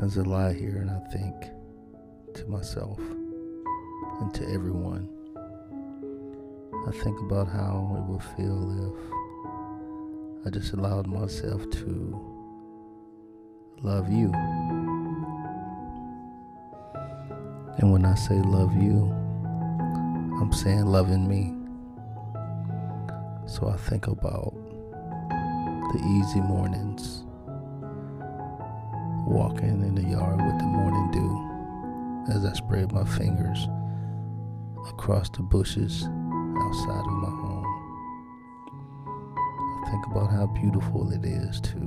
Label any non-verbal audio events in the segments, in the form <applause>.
as I lie here and I think to myself and to everyone, I think about how it would feel if I just allowed myself to love you. And when I say love you, I'm saying loving me. So I think about the easy mornings, walking in the yard with the morning dew as I spread my fingers across the bushes outside of my home. I think about how beautiful it is to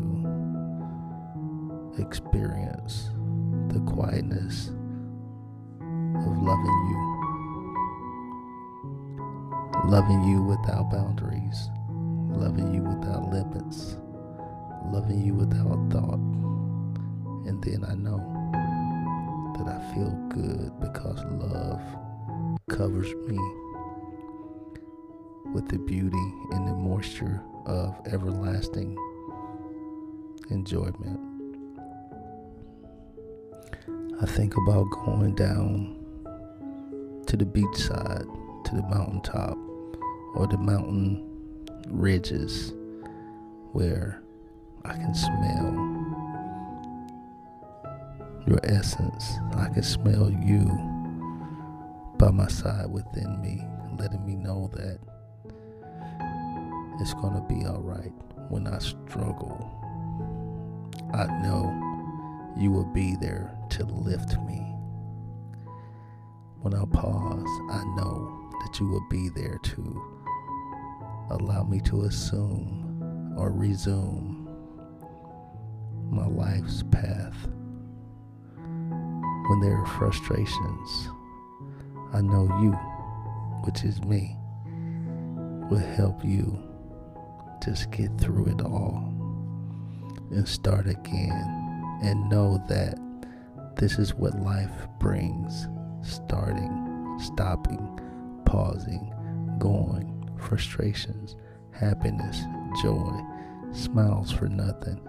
experience the quietness of loving you. Loving you without boundaries, loving you without limits, loving you without thought. And then I know that I feel good because love covers me with the beauty and the moisture of everlasting enjoyment. I think about going down to the beachside, to the mountaintop, or the mountain ridges where I can smell your essence. I can smell you by my side within me, letting me know that it's going to be all right when I struggle. I know you will be there to lift me. When I pause, I know that you will be there to allow me to assume or resume my life's path. When there are frustrations, I know you, which is me, will help you just get through it all and start again and know that this is what life brings. Starting, stopping, pausing, going, frustrations, happiness, joy, smiles for nothing,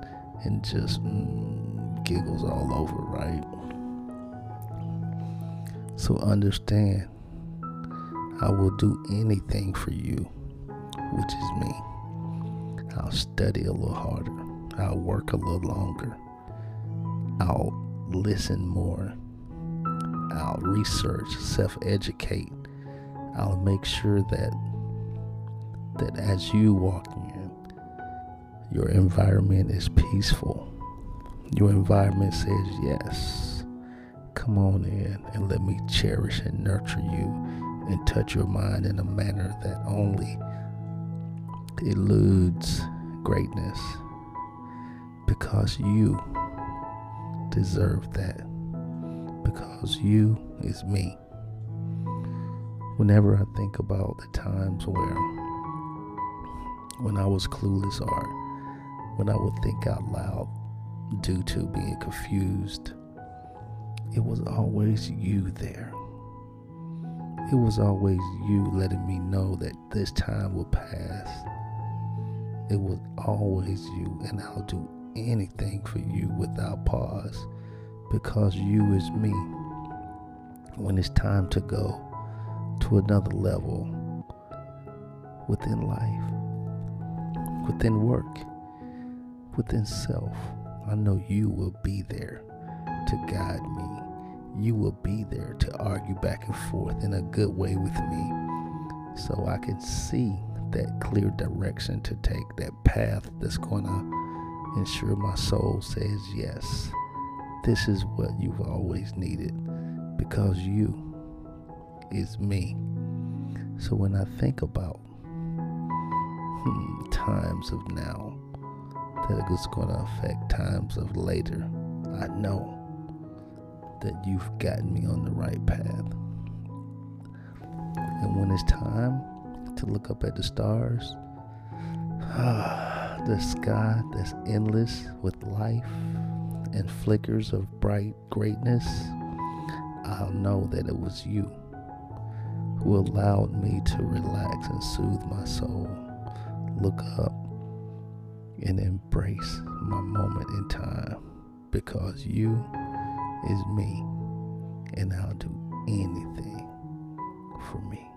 and just mm, giggles all over, right? So understand, I will do anything for you, which is me. I'll study a little harder. I'll work a little longer. I'll listen more. I'll research, self-educate. I'll make sure that that as you walk in, your environment is peaceful. Your environment says yes. Come on in and let me cherish and nurture you and touch your mind in a manner that only eludes greatness because you deserve that. Because you is me. Whenever I think about the times where when I was clueless or when I would think out loud due to being confused, it was always you there. It was always you letting me know that this time will pass. It was always you, and I'll do anything for you without pause because you is me. When it's time to go to another level within life, within work, within self, I know you will be there to guide me. You will be there to argue back and forth in a good way with me so I can see that clear direction to take, that path that's going to ensure my soul says yes. This is what you've always needed because you is me. So when I think about hmm, times of now that it's going to affect times of later, I know that you've gotten me on the right path. And when it's time to look up at the stars, <sighs> the sky that's endless with life and flickers of bright greatness, I'll know that it was you who allowed me to relax and soothe my soul, look up and embrace my moment in time because you is me, and I'll do anything for me.